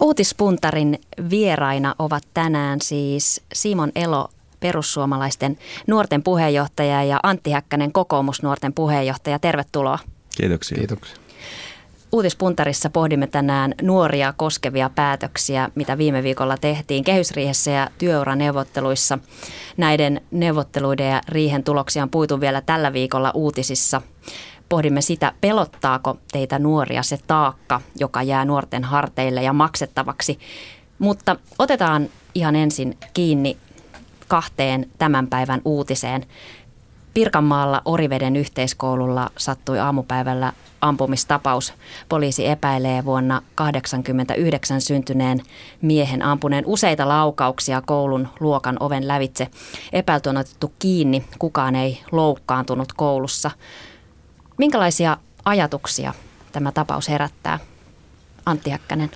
Uutispuntarin vieraina ovat tänään siis Simon Elo, perussuomalaisten nuorten puheenjohtaja ja Antti Häkkänen, kokoomusnuorten puheenjohtaja. Tervetuloa. Kiitoksia. Kiitoksia. Uutispuntarissa pohdimme tänään nuoria koskevia päätöksiä, mitä viime viikolla tehtiin kehysriihessä ja työuraneuvotteluissa. Näiden neuvotteluiden ja riihen tuloksia on puitu vielä tällä viikolla uutisissa. Pohdimme sitä, pelottaako teitä nuoria se taakka, joka jää nuorten harteille ja maksettavaksi. Mutta otetaan ihan ensin kiinni kahteen tämän päivän uutiseen. Pirkanmaalla Oriveden yhteiskoululla sattui aamupäivällä ampumistapaus. Poliisi epäilee vuonna 1989 syntyneen miehen ampuneen useita laukauksia koulun luokan oven lävitse. Epäilty on otettu kiinni, kukaan ei loukkaantunut koulussa. Minkälaisia ajatuksia tämä tapaus herättää? Antti Häkkänen.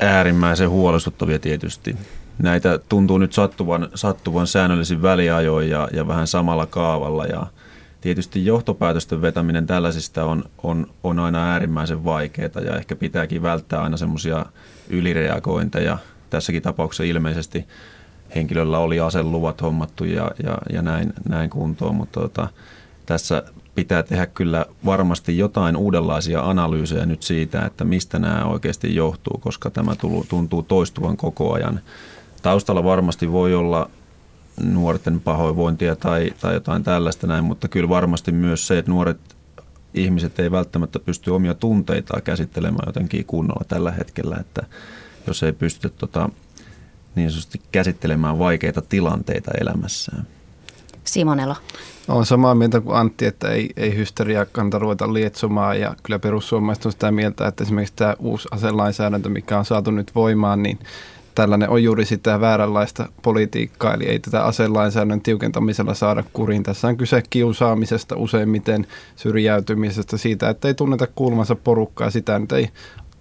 Äärimmäisen huolestuttavia tietysti. Näitä tuntuu nyt sattuvan, sattuvan säännöllisin väliajoin ja, ja vähän samalla kaavalla. Ja tietysti johtopäätösten vetäminen tällaisista on, on, on aina äärimmäisen vaikeaa ja ehkä pitääkin välttää aina semmoisia ylireagointeja. Tässäkin tapauksessa ilmeisesti henkilöllä oli aseluvat hommattu ja, ja, ja näin, näin kuntoon, mutta tota, tässä pitää tehdä kyllä varmasti jotain uudenlaisia analyysejä nyt siitä, että mistä nämä oikeasti johtuu, koska tämä tuntuu toistuvan koko ajan. Taustalla varmasti voi olla nuorten pahoinvointia tai, tai jotain tällaista näin, mutta kyllä varmasti myös se, että nuoret ihmiset ei välttämättä pysty omia tunteitaan käsittelemään jotenkin kunnolla tällä hetkellä, että jos ei pysty tota, niin sanotusti käsittelemään vaikeita tilanteita elämässään. Simonelo. Olen samaa mieltä kuin Antti, että ei, ei hysteriaa kannata ruveta lietsomaan ja kyllä perussuomalaiset on sitä mieltä, että esimerkiksi tämä uusi aselainsäädäntö, mikä on saatu nyt voimaan, niin tällainen on juuri sitä vääränlaista politiikkaa, eli ei tätä aselainsäädännön tiukentamisella saada kuriin. Tässä on kyse kiusaamisesta useimmiten, syrjäytymisestä, siitä, että ei tunneta kuulumansa porukkaa, sitä nyt ei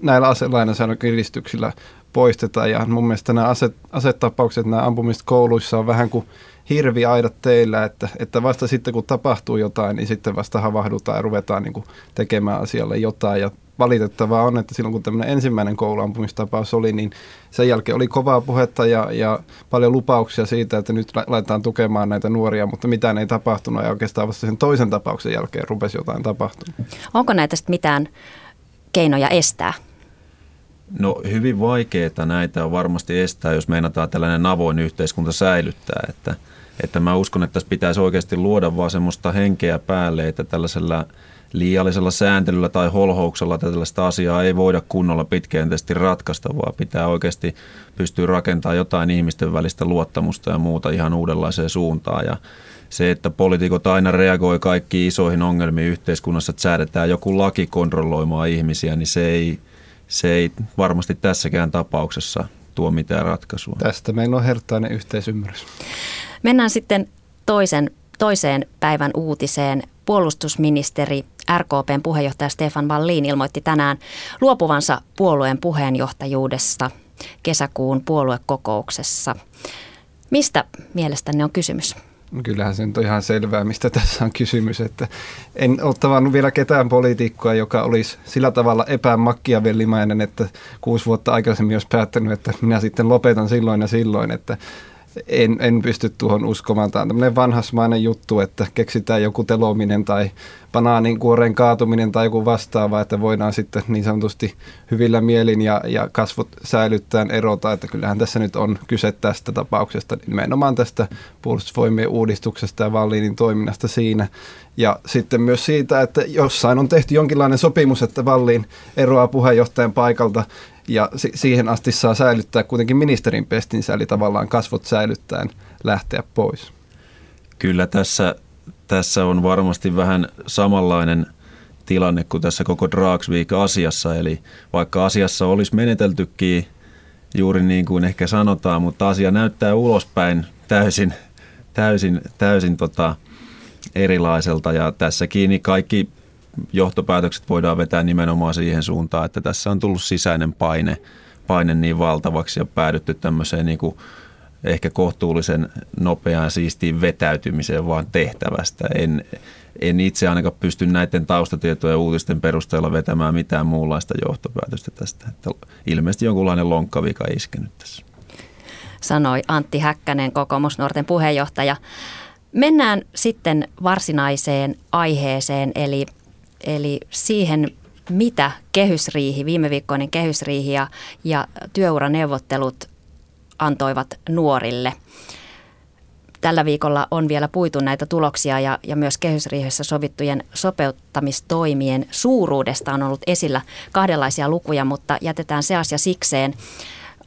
näillä aselainsäädännön kiristyksillä poisteta. Ja mun mielestä nämä aset, asetapaukset, nämä ampumiset kouluissa on vähän kuin hirviaidat teillä, että, että vasta sitten kun tapahtuu jotain, niin sitten vasta havahdutaan ja ruvetaan niin kuin tekemään asialle jotain. Ja valitettavaa on, että silloin kun tämmöinen ensimmäinen kouluampumistapaus oli, niin sen jälkeen oli kovaa puhetta ja, ja paljon lupauksia siitä, että nyt laitetaan tukemaan näitä nuoria, mutta mitään ei tapahtunut ja oikeastaan vasta sen toisen tapauksen jälkeen rupesi jotain tapahtumaan. Onko näitä sitten mitään keinoja estää? No hyvin vaikeita näitä on varmasti estää, jos meinataan tällainen avoin yhteiskunta säilyttää, että, että mä uskon, että tässä pitäisi oikeasti luoda vaan semmoista henkeä päälle, että tällaisella – liiallisella sääntelyllä tai holhouksella tällaista asiaa ei voida kunnolla pitkäjänteisesti ratkaista, vaan pitää oikeasti pystyä rakentamaan jotain ihmisten välistä luottamusta ja muuta ihan uudenlaiseen suuntaan. Ja se, että poliitikot aina reagoi kaikkiin isoihin ongelmiin yhteiskunnassa, että säädetään joku laki kontrolloimaan ihmisiä, niin se ei, se ei varmasti tässäkään tapauksessa tuo mitään ratkaisua. Tästä meillä on hertainen yhteisymmärrys. Mennään sitten toisen, toiseen päivän uutiseen. Puolustusministeri RKPn puheenjohtaja Stefan Wallin ilmoitti tänään luopuvansa puolueen puheenjohtajuudesta kesäkuun puoluekokouksessa. Mistä mielestänne on kysymys? Kyllähän se on ihan selvää, mistä tässä on kysymys. Että en ole tavannut vielä ketään poliitikkoa, joka olisi sillä tavalla epämakkiavellimainen, että kuusi vuotta aikaisemmin olisi päättänyt, että minä sitten lopetan silloin ja silloin. Että en, en pysty tuohon uskomaan. Tämä on tämmöinen vanhasmainen juttu, että keksitään joku telominen tai banaanin kuoren kaatuminen tai joku vastaava, että voidaan sitten niin sanotusti hyvillä mielin ja, ja kasvot säilyttäen erota. Että kyllähän tässä nyt on kyse tästä tapauksesta, nimenomaan tästä puolustusvoimien uudistuksesta ja Vallinin toiminnasta siinä. Ja sitten myös siitä, että jossain on tehty jonkinlainen sopimus, että Vallin eroaa puheenjohtajan paikalta ja si- siihen asti saa säilyttää kuitenkin ministerin pestinsä, eli tavallaan kasvot säilyttäen lähteä pois. Kyllä tässä, tässä on varmasti vähän samanlainen tilanne kuin tässä koko Dragsvik-asiassa, eli vaikka asiassa olisi meneteltykin juuri niin kuin ehkä sanotaan, mutta asia näyttää ulospäin täysin, täysin, täysin tota erilaiselta ja tässäkin kaikki johtopäätökset voidaan vetää nimenomaan siihen suuntaan, että tässä on tullut sisäinen paine, paine niin valtavaksi ja päädytty tämmöiseen niin kuin ehkä kohtuullisen nopeaan siistiin vetäytymiseen vaan tehtävästä. En, en itse ainakaan pysty näiden taustatietojen ja uutisten perusteella vetämään mitään muunlaista johtopäätöstä tästä. Että ilmeisesti jonkunlainen lonkkavika iskenyt tässä. Sanoi Antti Häkkänen, kokoomusnuorten puheenjohtaja. Mennään sitten varsinaiseen aiheeseen, eli, eli siihen, mitä kehysriihi, viime viikkoinen kehysriihi ja, ja työuraneuvottelut antoivat nuorille. Tällä viikolla on vielä puitu näitä tuloksia ja, ja myös kehysriihessä sovittujen sopeuttamistoimien suuruudesta on ollut esillä kahdenlaisia lukuja, mutta jätetään se asia sikseen.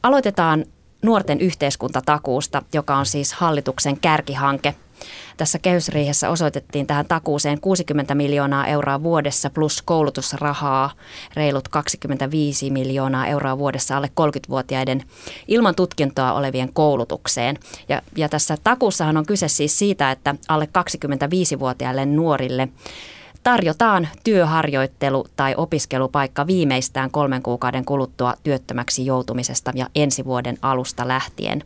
Aloitetaan nuorten yhteiskuntatakuusta, joka on siis hallituksen kärkihanke. Tässä kehysriihessä osoitettiin tähän takuuseen 60 miljoonaa euroa vuodessa plus koulutusrahaa, reilut 25 miljoonaa euroa vuodessa alle 30-vuotiaiden ilman tutkintoa olevien koulutukseen. Ja, ja tässä takuussahan on kyse siis siitä, että alle 25-vuotiaille nuorille tarjotaan työharjoittelu- tai opiskelupaikka viimeistään kolmen kuukauden kuluttua työttömäksi joutumisesta ja ensi vuoden alusta lähtien.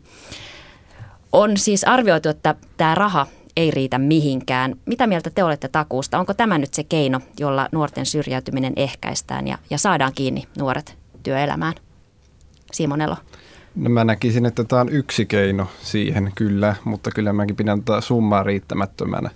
On siis arvioitu, että tämä raha ei riitä mihinkään. Mitä mieltä te olette takuusta? Onko tämä nyt se keino, jolla nuorten syrjäytyminen ehkäistään ja, ja saadaan kiinni nuoret työelämään? Simonelo. No mä näkisin, että tämä on yksi keino siihen kyllä, mutta kyllä mäkin pidän tätä summaa riittämättömänä.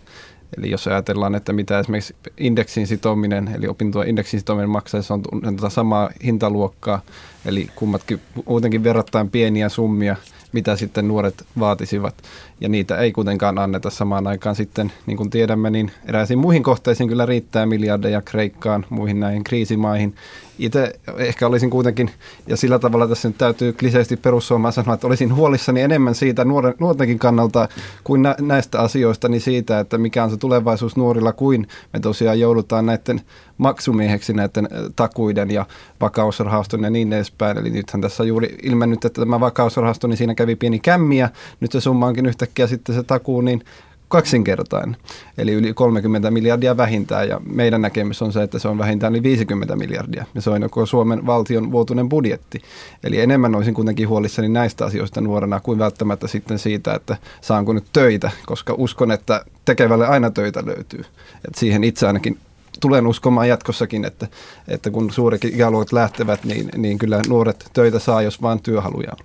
Eli jos ajatellaan, että mitä esimerkiksi indeksin sitominen, eli opintojen indeksin sitominen maksaa, se on tätä samaa hintaluokkaa, eli kummatkin muutenkin verrattain pieniä summia, mitä sitten nuoret vaatisivat. Ja niitä ei kuitenkaan anneta samaan aikaan sitten, niin kuin tiedämme, niin eräisiin muihin kohteisiin kyllä riittää miljardeja Kreikkaan, muihin näihin kriisimaihin. Itse ehkä olisin kuitenkin, ja sillä tavalla tässä nyt täytyy kliseisesti perussuomaan sanoa, että olisin huolissani enemmän siitä nuoren, nuortenkin kannalta kuin nä, näistä asioista, niin siitä, että mikä on se tulevaisuus nuorilla, kuin me tosiaan joudutaan näiden maksumieheksi näiden takuiden ja vakausrahaston ja niin edespäin. Eli nythän tässä on juuri ilmennyt, että tämä vakausrahasto, niin siinä kävi pieni kämmiä. Nyt se summa onkin yhtäkkiä sitten se takuu, niin kaksinkertainen, eli yli 30 miljardia vähintään, ja meidän näkemys on se, että se on vähintään yli 50 miljardia, ja se on joko Suomen valtion vuotuinen budjetti. Eli enemmän olisin kuitenkin huolissani näistä asioista nuorena kuin välttämättä sitten siitä, että saanko nyt töitä, koska uskon, että tekevälle aina töitä löytyy. Et siihen itse ainakin tulen uskomaan jatkossakin, että, että kun suuret ikäluokat lähtevät, niin, niin kyllä nuoret töitä saa, jos vaan työhaluja on.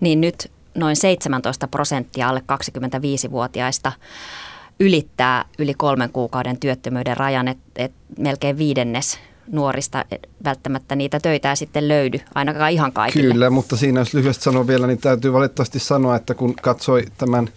Niin nyt noin 17 prosenttia alle 25-vuotiaista ylittää yli kolmen kuukauden työttömyyden rajan, että et melkein viidennes nuorista välttämättä niitä töitä ei sitten löydy, ainakaan ihan kaikille. Kyllä, mutta siinä jos lyhyesti sanon vielä, niin täytyy valitettavasti sanoa, että kun katsoi tämän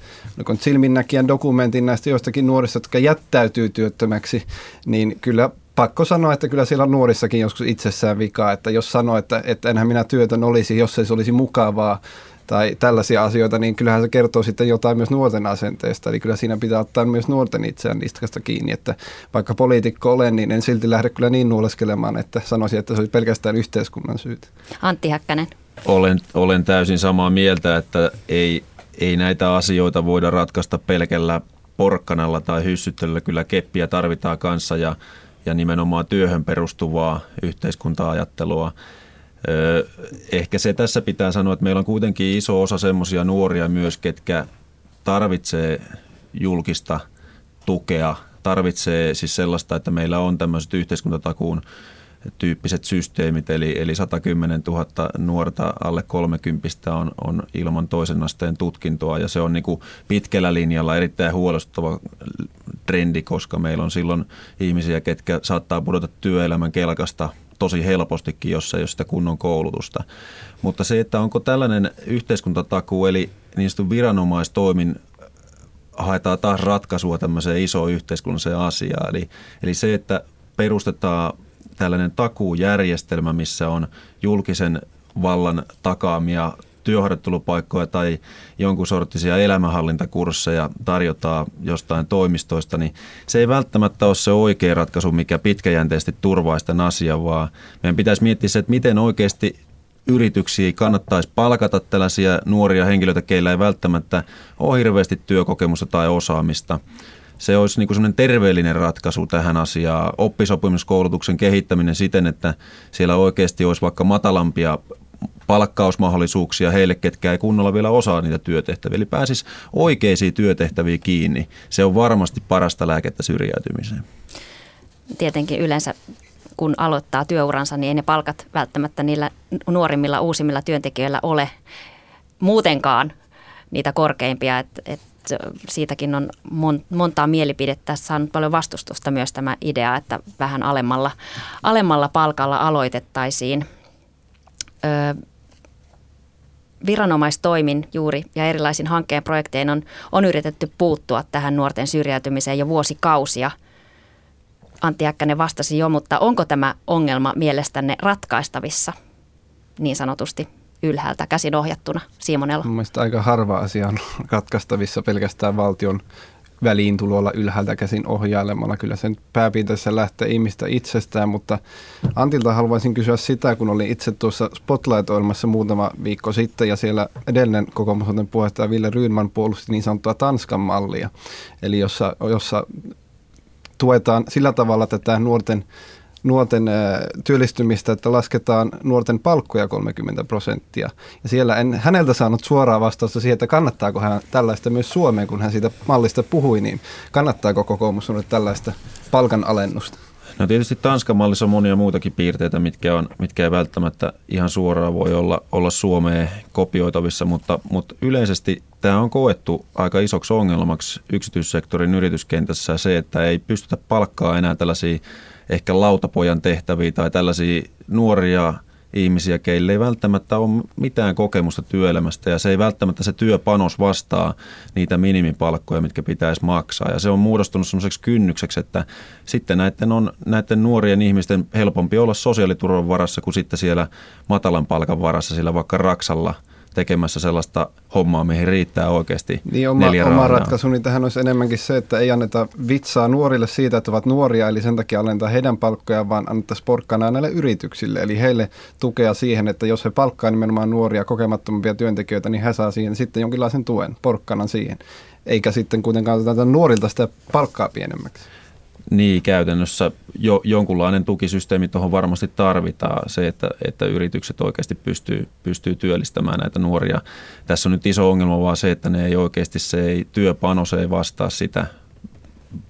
silminnäkijän dokumentin näistä joistakin nuorista, jotka jättäytyy työttömäksi, niin kyllä pakko sanoa, että kyllä siellä on nuorissakin joskus itsessään vikaa, että jos sanoo, että, että enhän minä työtön olisi, jos ei se olisi mukavaa, tai tällaisia asioita, niin kyllähän se kertoo sitten jotain myös nuorten asenteesta. Eli kyllä siinä pitää ottaa myös nuorten itseään niistä kiinni, että vaikka poliitikko olen, niin en silti lähde kyllä niin nuoleskelemaan, että sanoisin, että se olisi pelkästään yhteiskunnan syytä. Antti Häkkänen. Olen, olen täysin samaa mieltä, että ei, ei näitä asioita voida ratkaista pelkällä porkkanalla tai hyssyttelyllä. Kyllä keppiä tarvitaan kanssa ja, ja nimenomaan työhön perustuvaa yhteiskunta-ajattelua. Ehkä se tässä pitää sanoa, että meillä on kuitenkin iso osa semmoisia nuoria myös, ketkä tarvitsee julkista tukea, tarvitsee siis sellaista, että meillä on tämmöiset yhteiskuntatakuun tyyppiset systeemit, eli, eli 110 000 nuorta alle 30 on, on ilman toisen asteen tutkintoa, ja se on niin kuin pitkällä linjalla erittäin huolestuttava trendi, koska meillä on silloin ihmisiä, ketkä saattaa pudota työelämän kelkasta tosi helpostikin, jos ei ole sitä kunnon koulutusta. Mutta se, että onko tällainen yhteiskuntatakuu, eli niin sanotun viranomaistoimin haetaan taas ratkaisua tämmöiseen isoon yhteiskunnalliseen asiaan. Eli, eli se, että perustetaan tällainen takuujärjestelmä, missä on julkisen vallan takaamia työharjoittelupaikkoja tai jonkun sorttisia elämänhallintakursseja tarjotaan jostain toimistoista, niin se ei välttämättä ole se oikea ratkaisu, mikä pitkäjänteisesti turvaa sitä asiaa, vaan meidän pitäisi miettiä se, että miten oikeasti yrityksiä kannattaisi palkata tällaisia nuoria henkilöitä, keillä ei välttämättä ole hirveästi työkokemusta tai osaamista. Se olisi niin kuin terveellinen ratkaisu tähän asiaan. Oppisopimuskoulutuksen kehittäminen siten, että siellä oikeasti olisi vaikka matalampia palkkausmahdollisuuksia heille, ketkä ei kunnolla vielä osaa niitä työtehtäviä. Eli pääsis oikeisiin työtehtäviin kiinni. Se on varmasti parasta lääkettä syrjäytymiseen. Tietenkin yleensä kun aloittaa työuransa, niin ei ne palkat välttämättä niillä nuorimmilla uusimmilla työntekijöillä ole muutenkaan niitä korkeimpia. Et, et siitäkin on mon, montaa mielipidettä saanut paljon vastustusta myös tämä idea, että vähän alemmalla, alemmalla palkalla aloitettaisiin. Ö, viranomaistoimin juuri ja erilaisin hankkeen projektein on, on yritetty puuttua tähän nuorten syrjäytymiseen jo vuosikausia. Antti Äkkänen vastasi jo, mutta onko tämä ongelma mielestänne ratkaistavissa niin sanotusti ylhäältä käsin ohjattuna, Simonella? Mielestäni aika harva asia on ratkaistavissa pelkästään valtion väliintulolla ylhäältä käsin ohjailemalla. Kyllä sen pääpiirteessä lähtee ihmistä itsestään, mutta Antilta haluaisin kysyä sitä, kun olin itse tuossa Spotlight-ohjelmassa muutama viikko sitten ja siellä edellinen kokoomusoten puheenjohtaja Ville Ryynman puolusti niin sanottua Tanskan mallia, eli jossa, jossa tuetaan sillä tavalla tätä nuorten nuorten työllistymistä, että lasketaan nuorten palkkoja 30 prosenttia. Ja siellä en häneltä saanut suoraa vastausta siihen, että kannattaako hän tällaista myös Suomeen, kun hän siitä mallista puhui, niin kannattaako kokoomus on tällaista palkanalennusta? No tietysti Tanskan mallissa on monia muitakin piirteitä, mitkä, on, mitkä ei välttämättä ihan suoraan voi olla, olla Suomeen kopioitavissa, mutta, mutta yleisesti tämä on koettu aika isoksi ongelmaksi yksityissektorin yrityskentässä se, että ei pystytä palkkaa enää tällaisia ehkä lautapojan tehtäviä tai tällaisia nuoria ihmisiä, keille ei välttämättä ole mitään kokemusta työelämästä ja se ei välttämättä se työpanos vastaa niitä minimipalkkoja, mitkä pitäisi maksaa. Ja se on muodostunut sellaiseksi kynnykseksi, että sitten näiden on näiden nuorien ihmisten helpompi olla sosiaaliturvan varassa kuin sitten siellä matalan palkan varassa, sillä vaikka Raksalla – tekemässä sellaista hommaa, mihin riittää oikeasti niin oma, neljä oma ratkaisuni tähän olisi enemmänkin se, että ei anneta vitsaa nuorille siitä, että ovat nuoria, eli sen takia alentaa heidän palkkojaan, vaan annettaisiin porkkana näille yrityksille. Eli heille tukea siihen, että jos he palkkaa nimenomaan nuoria kokemattomampia työntekijöitä, niin he saa siihen sitten jonkinlaisen tuen, porkkanan siihen. Eikä sitten kuitenkaan oteta nuorilta sitä palkkaa pienemmäksi. Niin, käytännössä jo, jonkunlainen tukisysteemi tuohon varmasti tarvitaan. Se, että, että yritykset oikeasti pystyy, pystyy työllistämään näitä nuoria. Tässä on nyt iso ongelma vaan se, että ne ei oikeasti, se ei, työpanos ei vastaa sitä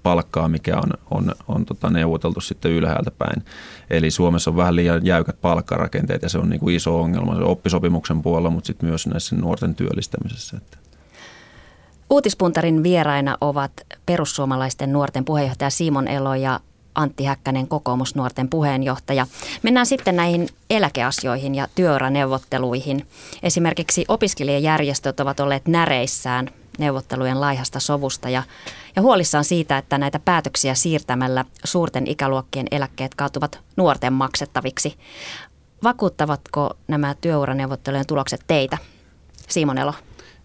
palkkaa, mikä on, on, on tota neuvoteltu sitten ylhäältä päin. Eli Suomessa on vähän liian jäykät palkkarakenteet ja se on niin kuin iso ongelma se oppisopimuksen puolella, mutta sitten myös näissä nuorten työllistämisessä. Että. Uutispuntarin vieraina ovat perussuomalaisten nuorten puheenjohtaja Simon Elo ja Antti Häkkänen kokoomusnuorten puheenjohtaja. Mennään sitten näihin eläkeasioihin ja työuraneuvotteluihin. Esimerkiksi opiskelijajärjestöt ovat olleet näreissään neuvottelujen laihasta sovusta ja, ja huolissaan siitä, että näitä päätöksiä siirtämällä suurten ikäluokkien eläkkeet kaatuvat nuorten maksettaviksi. Vakuuttavatko nämä työuraneuvottelujen tulokset teitä? Simon Elo.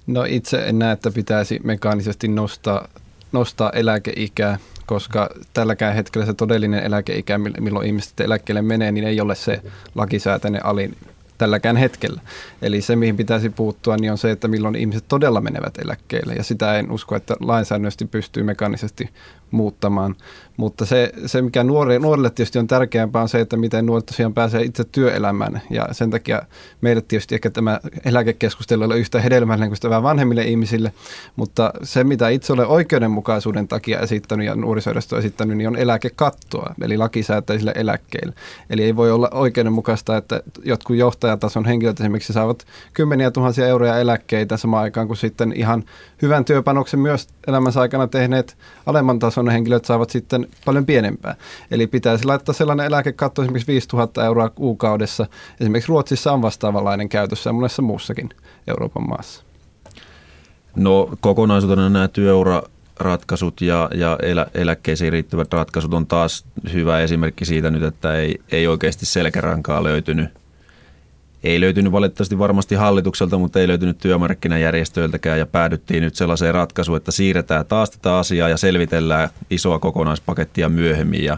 No itse en näe, että pitäisi mekaanisesti nostaa, nostaa eläkeikää, koska tälläkään hetkellä se todellinen eläkeikä, milloin ihmiset eläkkeelle menee, niin ei ole se lakisääteinen alin tälläkään hetkellä. Eli se, mihin pitäisi puuttua, niin on se, että milloin ihmiset todella menevät eläkkeelle. Ja sitä en usko, että lainsäädännöllisesti pystyy mekaanisesti muuttamaan. Mutta se, se mikä nuori, nuorille tietysti on tärkeämpää, on se, että miten nuoret tosiaan pääsee itse työelämään. Ja sen takia meille tietysti ehkä tämä eläkekeskustelu ei ole yhtä hedelmällinen kuin sitä vähän vanhemmille ihmisille. Mutta se, mitä itse olen oikeudenmukaisuuden takia esittänyt ja nuorisoidosta esittänyt, niin on eläkekattoa, eli lakisääteisille eläkkeille. Eli ei voi olla oikeudenmukaista, että jotkut johtajatason henkilöt esimerkiksi saavat kymmeniä tuhansia euroja eläkkeitä samaan aikaan, kuin sitten ihan hyvän työpanoksen myös elämänsä aikana tehneet alemman tason henkilöt saavat sitten paljon pienempää. Eli pitäisi laittaa sellainen eläkekatto esimerkiksi 5000 euroa kuukaudessa. Esimerkiksi Ruotsissa on vastaavanlainen käytössä ja monessa muussakin Euroopan maassa. No kokonaisuutena nämä työura ratkaisut ja, ja elä, eläkkeisiin riittävät ratkaisut on taas hyvä esimerkki siitä nyt, että ei, ei oikeasti selkärankaa löytynyt ei löytynyt valitettavasti varmasti hallitukselta, mutta ei löytynyt työmarkkinajärjestöiltäkään ja päädyttiin nyt sellaiseen ratkaisuun, että siirretään taas tätä asiaa ja selvitellään isoa kokonaispakettia myöhemmin. Ja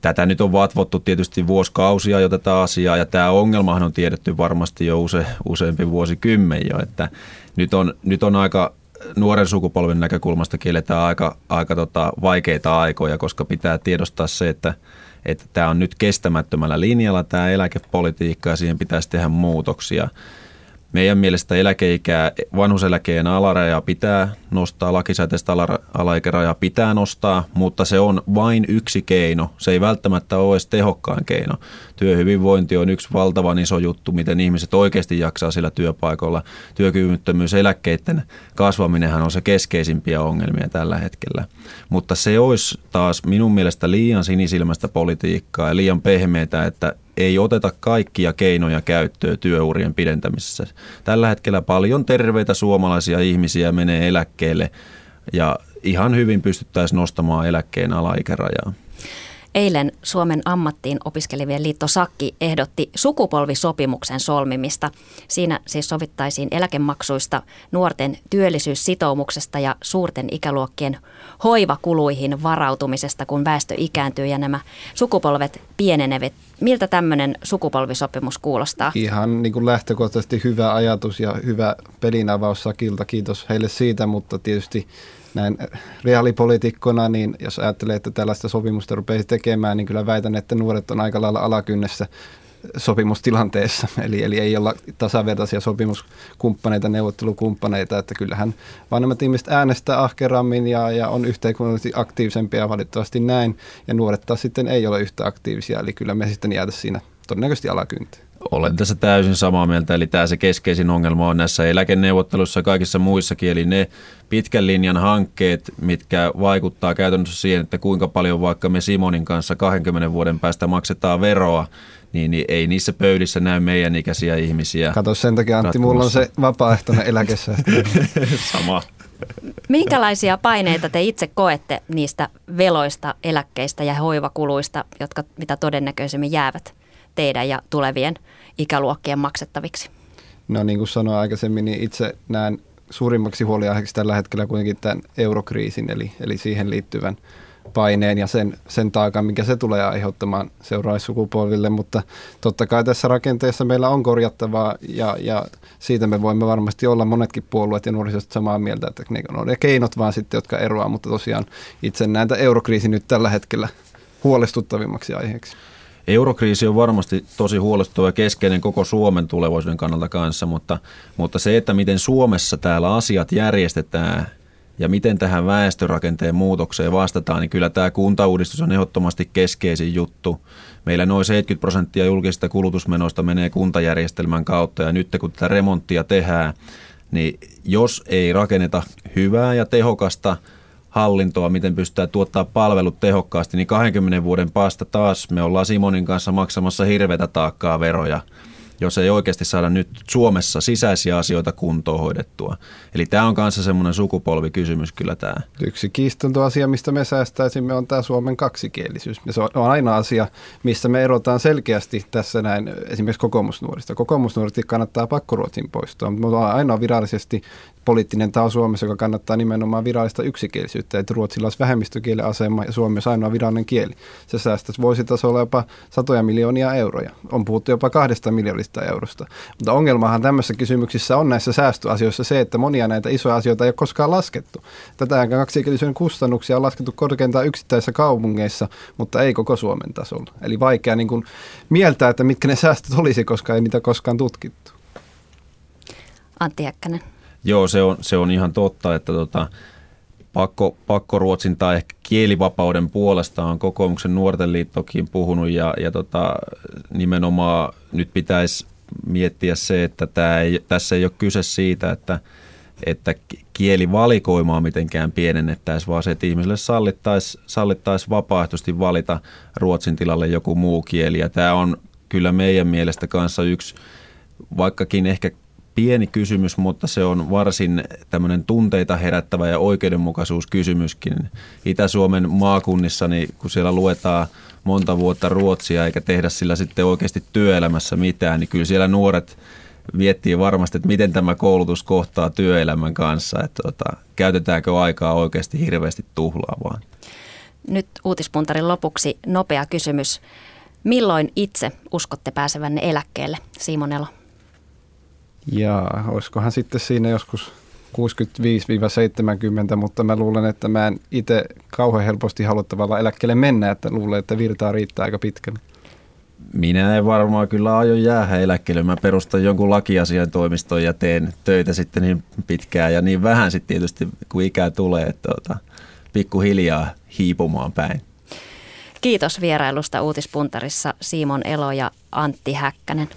Tätä nyt on vatvottu tietysti vuosikausia jo tätä asiaa ja tämä ongelmahan on tiedetty varmasti jo use, useampi vuosikymmen jo, että nyt on, nyt on aika nuoren sukupolven näkökulmasta kielletään aika, aika tota vaikeita aikoja, koska pitää tiedostaa se, että, että tämä on nyt kestämättömällä linjalla tämä eläkepolitiikka ja siihen pitäisi tehdä muutoksia. Meidän mielestä eläkeikää, vanhuseläkeen alaraja pitää nostaa, lakisääteistä alaikärajaa pitää nostaa, mutta se on vain yksi keino. Se ei välttämättä ole edes tehokkaan keino. Työhyvinvointi on yksi valtavan iso juttu, miten ihmiset oikeasti jaksaa sillä työpaikalla. Työkyvyttömyys, eläkkeiden kasvaminenhan on se keskeisimpiä ongelmia tällä hetkellä. Mutta se olisi taas minun mielestä liian sinisilmästä politiikkaa ja liian pehmeitä, että ei oteta kaikkia keinoja käyttöön työurien pidentämisessä. Tällä hetkellä paljon terveitä suomalaisia ihmisiä menee eläkkeelle ja ihan hyvin pystyttäisiin nostamaan eläkkeen alaikärajaa. Eilen Suomen ammattiin opiskelevien liitto Sakki ehdotti sukupolvisopimuksen solmimista. Siinä siis sovittaisiin eläkemaksuista, nuorten työllisyyssitoumuksesta ja suurten ikäluokkien hoivakuluihin varautumisesta, kun väestö ikääntyy ja nämä sukupolvet pienenevät. Miltä tämmöinen sukupolvisopimus kuulostaa? Ihan niin kuin lähtökohtaisesti hyvä ajatus ja hyvä pelinavaus Sakilta. Kiitos heille siitä, mutta tietysti näin reaalipolitiikkona, niin jos ajattelee, että tällaista sopimusta rupeisi tekemään, niin kyllä väitän, että nuoret on aika lailla alakynnessä sopimustilanteessa, eli, eli ei olla tasavertaisia sopimuskumppaneita, neuvottelukumppaneita, että kyllähän vanhemmat ihmiset äänestää ahkerammin ja, ja on yhteiskunnallisesti aktiivisempia valitettavasti näin, ja nuoret taas sitten ei ole yhtä aktiivisia, eli kyllä me sitten jäätä siinä todennäköisesti alakynteen. Olen tässä täysin samaa mieltä, eli tämä se keskeisin ongelma on näissä eläkeneuvotteluissa ja kaikissa muissakin, eli ne pitkän linjan hankkeet, mitkä vaikuttaa käytännössä siihen, että kuinka paljon vaikka me Simonin kanssa 20 vuoden päästä maksetaan veroa, niin, niin ei niissä pöydissä näy meidän ikäisiä ihmisiä. Kato sen takia Antti, mulla on se vapaaehtoinen eläkessä. Sama. Minkälaisia paineita te itse koette niistä veloista, eläkkeistä ja hoivakuluista, jotka mitä todennäköisemmin jäävät teidän ja tulevien ikäluokkien maksettaviksi? No niin kuin sanoin aikaisemmin, niin itse näen suurimmaksi huoliaiheeksi tällä hetkellä kuitenkin tämän eurokriisin, eli, eli siihen liittyvän paineen ja sen, sen taakan, mikä se tulee aiheuttamaan seuraavissukupolville, mutta totta kai tässä rakenteessa meillä on korjattavaa ja, ja siitä me voimme varmasti olla monetkin puolueet ja nuorisosta samaa mieltä, että ne on ne keinot vaan sitten, jotka eroavat, mutta tosiaan itse näen eurokriisi nyt tällä hetkellä huolestuttavimmaksi aiheeksi. Eurokriisi on varmasti tosi huolestuttava ja keskeinen koko Suomen tulevaisuuden kannalta kanssa, mutta, mutta se, että miten Suomessa täällä asiat järjestetään ja miten tähän väestörakenteen muutokseen vastataan, niin kyllä tämä kuntauudistus on ehdottomasti keskeisin juttu. Meillä noin 70 prosenttia julkisista kulutusmenoista menee kuntajärjestelmän kautta ja nyt kun tätä remonttia tehdään, niin jos ei rakenneta hyvää ja tehokasta – hallintoa, miten pystytään tuottaa palvelut tehokkaasti, niin 20 vuoden päästä taas me ollaan Simonin kanssa maksamassa hirveätä taakkaa veroja – jos ei oikeasti saada nyt Suomessa sisäisiä asioita kuntoon hoidettua. Eli tämä on kanssa semmoinen sukupolvikysymys kyllä tämä. Yksi kiistunto asia, mistä me säästäisimme, on tämä Suomen kaksikielisyys. Ja se on aina asia, missä me erotaan selkeästi tässä näin esimerkiksi kokoomusnuorista. Kokoomusnuorista kannattaa pakkoruotsin poistua, mutta me ollaan ainoa virallisesti poliittinen taho Suomessa, joka kannattaa nimenomaan virallista yksikielisyyttä, että Ruotsilla olisi vähemmistökielen asema ja Suomi olisi ainoa virallinen kieli. Se säästäisi vuositasolla jopa satoja miljoonia euroja. On puhuttu jopa kahdesta miljoonista eurosta. Mutta ongelmahan tämmöisissä kysymyksissä on näissä säästöasioissa se, että monia näitä isoja asioita ei ole koskaan laskettu. Tätä kaksikielisyyden kustannuksia on laskettu korkeintaan yksittäisissä kaupungeissa, mutta ei koko Suomen tasolla. Eli vaikea niin kuin mieltää, että mitkä ne säästöt olisi, koska ei niitä koskaan tutkittu. Antti Häkkänen. Joo, se on, se on ihan totta, että tota, pakko, pakkoruotsin tai ehkä kielivapauden puolesta on kokoomuksen nuorten liittokin puhunut ja, ja tota, nimenomaan nyt pitäisi miettiä se, että tämä ei, tässä ei ole kyse siitä, että, että kielivalikoimaa mitenkään pienennettäisiin, vaan se, että ihmisille sallittaisiin sallittais vapaaehtoisesti valita ruotsin tilalle joku muu kieli. Ja tämä on kyllä meidän mielestä kanssa yksi, vaikkakin ehkä pieni kysymys, mutta se on varsin tämmöinen tunteita herättävä ja oikeudenmukaisuuskysymyskin. Itä-Suomen maakunnissa, niin kun siellä luetaan monta vuotta ruotsia eikä tehdä sillä sitten oikeasti työelämässä mitään, niin kyllä siellä nuoret miettii varmasti, että miten tämä koulutus kohtaa työelämän kanssa, että tota, käytetäänkö aikaa oikeasti hirveästi tuhlaavaan. Nyt uutispuntarin lopuksi nopea kysymys. Milloin itse uskotte pääsevänne eläkkeelle, Simonelo? Ja olisikohan sitten siinä joskus 65-70, mutta mä luulen, että mä en itse kauhean helposti halua tavallaan eläkkeelle mennä, että luulen, että virtaa riittää aika pitkälle. Minä en varmaan kyllä aio jäädä eläkkeelle. Mä perustan jonkun lakiasian toimiston ja teen töitä sitten niin pitkään ja niin vähän sitten tietysti, kun ikää tulee, että tuota, pikkuhiljaa hiipumaan päin. Kiitos vierailusta Uutispuntarissa Simon Elo ja Antti Häkkänen.